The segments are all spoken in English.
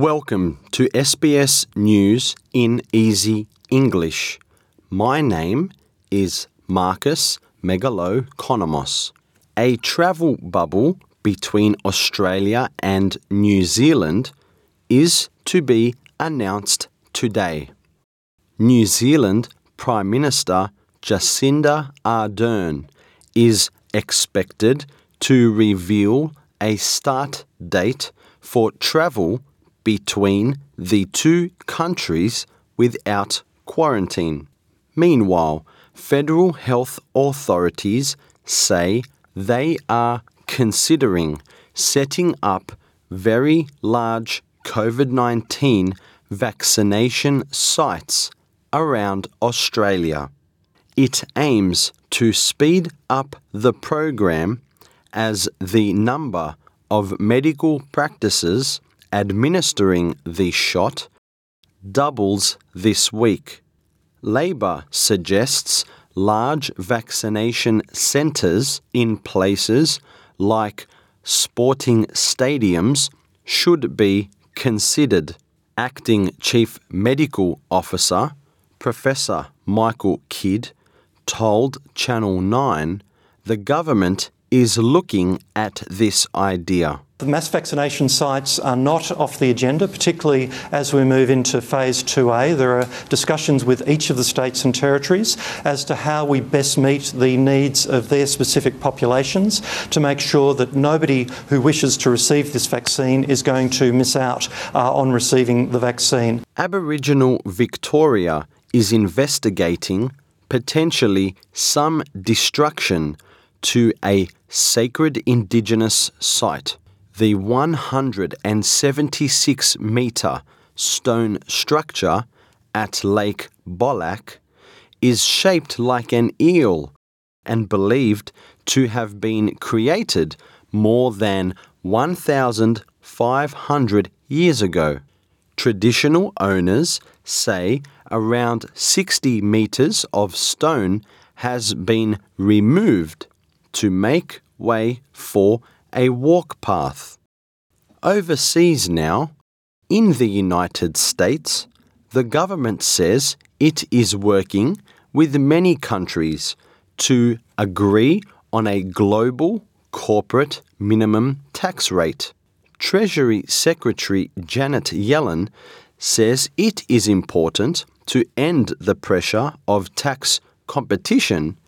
Welcome to SBS News in Easy English. My name is Marcus Megalokonomos. A travel bubble between Australia and New Zealand is to be announced today. New Zealand Prime Minister Jacinda Ardern is expected to reveal a start date for travel between the two countries without quarantine. Meanwhile, federal health authorities say they are considering setting up very large COVID 19 vaccination sites around Australia. It aims to speed up the program as the number of medical practices administering the shot doubles this week. Labor suggests large vaccination centres in places like sporting stadiums should be considered. Acting Chief Medical Officer Professor Michael Kidd told Channel 9 the government is looking at this idea. The mass vaccination sites are not off the agenda, particularly as we move into phase 2A. There are discussions with each of the states and territories as to how we best meet the needs of their specific populations to make sure that nobody who wishes to receive this vaccine is going to miss out uh, on receiving the vaccine. Aboriginal Victoria is investigating potentially some destruction to a sacred Indigenous site. The 176 metre stone structure at Lake Bolac is shaped like an eel and believed to have been created more than 1,500 years ago. Traditional owners say around 60 metres of stone has been removed to make way for a walk path. Overseas now, in the United States, the government says it is working with many countries to agree on a global corporate minimum tax rate. Treasury Secretary Janet Yellen says it is important to end the pressure of tax competition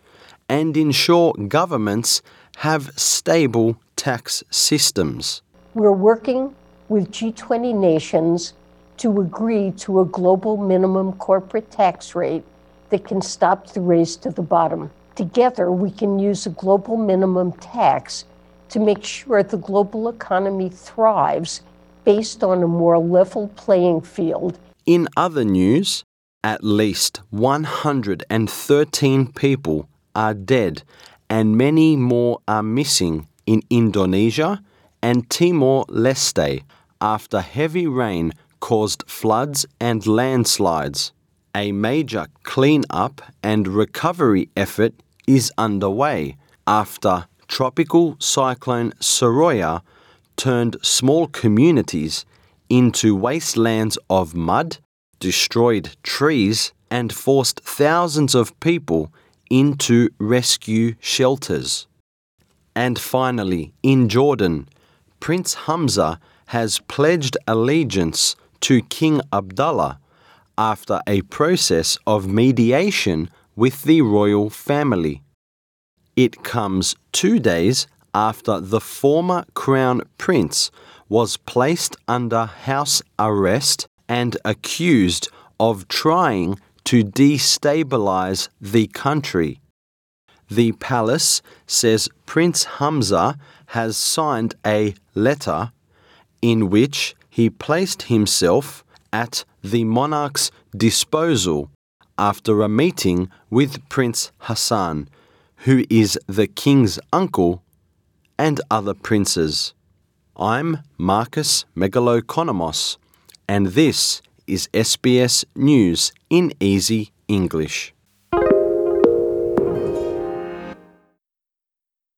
and ensure governments have stable tax systems. We're working with G20 nations to agree to a global minimum corporate tax rate that can stop the race to the bottom. Together, we can use a global minimum tax to make sure the global economy thrives based on a more level playing field. In other news, at least 113 people are dead and many more are missing in Indonesia and Timor Leste after heavy rain caused floods and landslides. A major clean-up and recovery effort is underway after tropical cyclone Seroja turned small communities into wastelands of mud, destroyed trees, and forced thousands of people into rescue shelters. And finally, in Jordan, Prince Hamza has pledged allegiance to King Abdullah after a process of mediation with the royal family. It comes two days after the former crown prince was placed under house arrest and accused of trying to destabilize the country. The palace says Prince Hamza has signed a letter in which he placed himself at the monarch's disposal after a meeting with Prince Hassan, who is the king's uncle, and other princes. I'm Marcus Megalokonomos, and this is SBS News in Easy English.